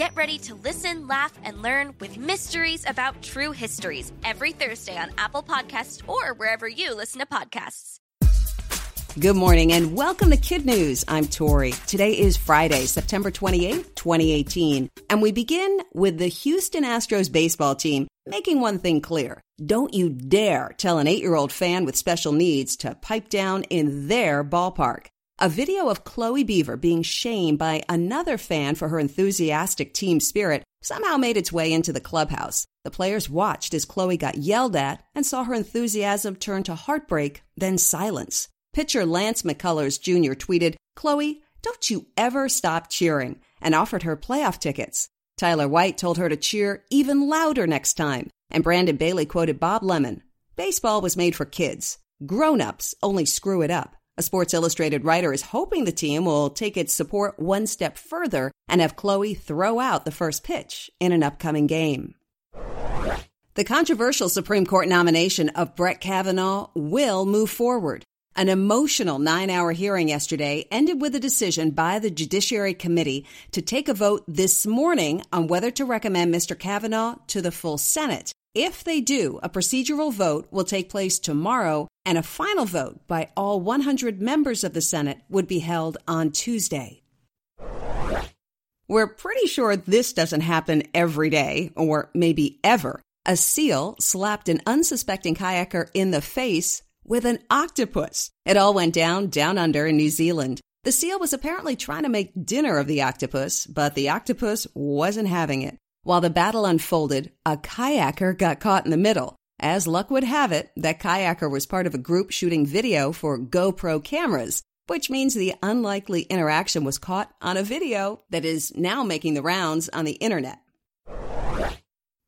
Get ready to listen, laugh, and learn with Mysteries About True Histories every Thursday on Apple Podcasts or wherever you listen to podcasts. Good morning and welcome to Kid News. I'm Tori. Today is Friday, September 28, 2018, and we begin with the Houston Astros baseball team making one thing clear. Don't you dare tell an eight year old fan with special needs to pipe down in their ballpark. A video of Chloe Beaver being shamed by another fan for her enthusiastic team spirit somehow made its way into the clubhouse. The players watched as Chloe got yelled at and saw her enthusiasm turn to heartbreak, then silence. Pitcher Lance McCullers Jr. tweeted, Chloe, don't you ever stop cheering, and offered her playoff tickets. Tyler White told her to cheer even louder next time, and Brandon Bailey quoted Bob Lemon Baseball was made for kids. Grown ups only screw it up. A Sports Illustrated writer is hoping the team will take its support one step further and have Chloe throw out the first pitch in an upcoming game. The controversial Supreme Court nomination of Brett Kavanaugh will move forward. An emotional nine hour hearing yesterday ended with a decision by the Judiciary Committee to take a vote this morning on whether to recommend Mr. Kavanaugh to the full Senate. If they do, a procedural vote will take place tomorrow, and a final vote by all 100 members of the Senate would be held on Tuesday. We're pretty sure this doesn't happen every day, or maybe ever. A seal slapped an unsuspecting kayaker in the face with an octopus. It all went down down under in New Zealand. The seal was apparently trying to make dinner of the octopus, but the octopus wasn't having it. While the battle unfolded, a kayaker got caught in the middle. As luck would have it, that kayaker was part of a group shooting video for GoPro cameras, which means the unlikely interaction was caught on a video that is now making the rounds on the internet.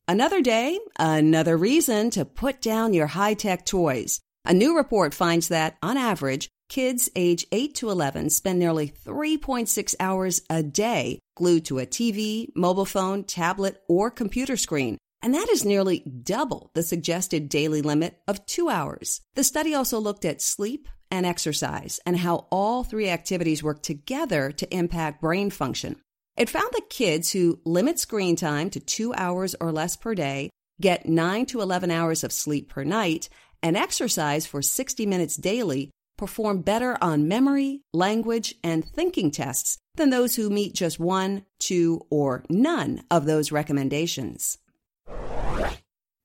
Another day, another reason to put down your high tech toys. A new report finds that, on average, kids age 8 to 11 spend nearly 3.6 hours a day glued to a TV, mobile phone, tablet, or computer screen. And that is nearly double the suggested daily limit of two hours. The study also looked at sleep and exercise and how all three activities work together to impact brain function. It found that kids who limit screen time to two hours or less per day get 9 to 11 hours of sleep per night and exercise for 60 minutes daily perform better on memory, language, and thinking tests than those who meet just one, two, or none of those recommendations.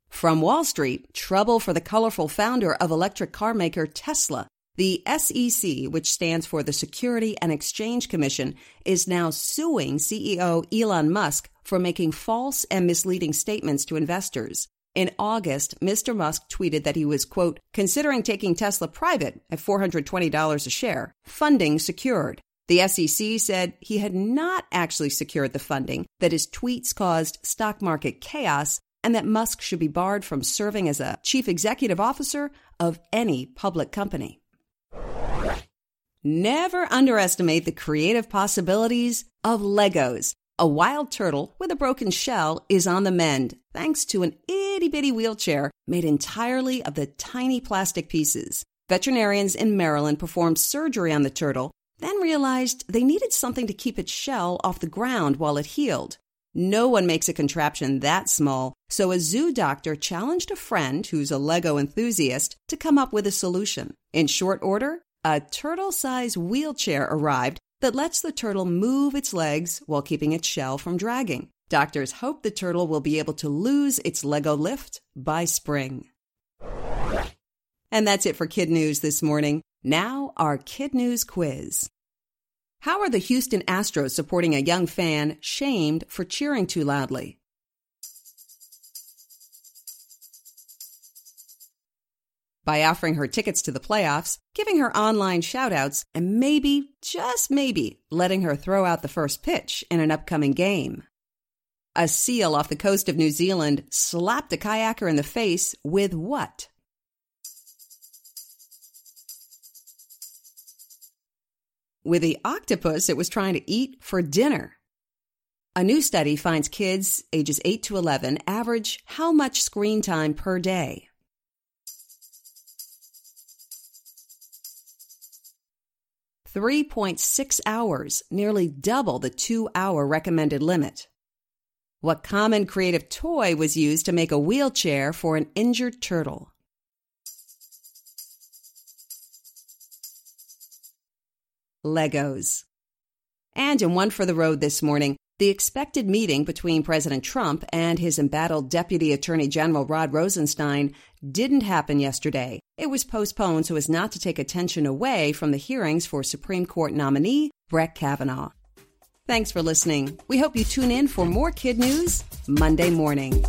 From Wall Street, trouble for the colorful founder of electric car maker Tesla. The SEC, which stands for the Security and Exchange Commission, is now suing CEO Elon Musk for making false and misleading statements to investors. In August, Mr. Musk tweeted that he was, quote, considering taking Tesla private at $420 a share, funding secured. The SEC said he had not actually secured the funding, that his tweets caused stock market chaos, and that Musk should be barred from serving as a chief executive officer of any public company. Never underestimate the creative possibilities of Legos. A wild turtle with a broken shell is on the mend thanks to an itty bitty wheelchair made entirely of the tiny plastic pieces. Veterinarians in Maryland performed surgery on the turtle, then realized they needed something to keep its shell off the ground while it healed. No one makes a contraption that small, so a zoo doctor challenged a friend who's a Lego enthusiast to come up with a solution. In short order, a turtle sized wheelchair arrived that lets the turtle move its legs while keeping its shell from dragging. Doctors hope the turtle will be able to lose its Lego lift by spring. And that's it for Kid News this morning. Now, our Kid News quiz. How are the Houston Astros supporting a young fan shamed for cheering too loudly? by offering her tickets to the playoffs, giving her online shoutouts, and maybe, just maybe, letting her throw out the first pitch in an upcoming game. A seal off the coast of New Zealand slapped a kayaker in the face with what? With the octopus, it was trying to eat for dinner. A new study finds kids ages 8 to 11 average how much screen time per day? Three point six hours, nearly double the two hour recommended limit. What common creative toy was used to make a wheelchair for an injured turtle? Legos. And in one for the road this morning, the expected meeting between President Trump and his embattled Deputy Attorney General Rod Rosenstein didn't happen yesterday. It was postponed so as not to take attention away from the hearings for Supreme Court nominee Brett Kavanaugh. Thanks for listening. We hope you tune in for more kid news Monday morning.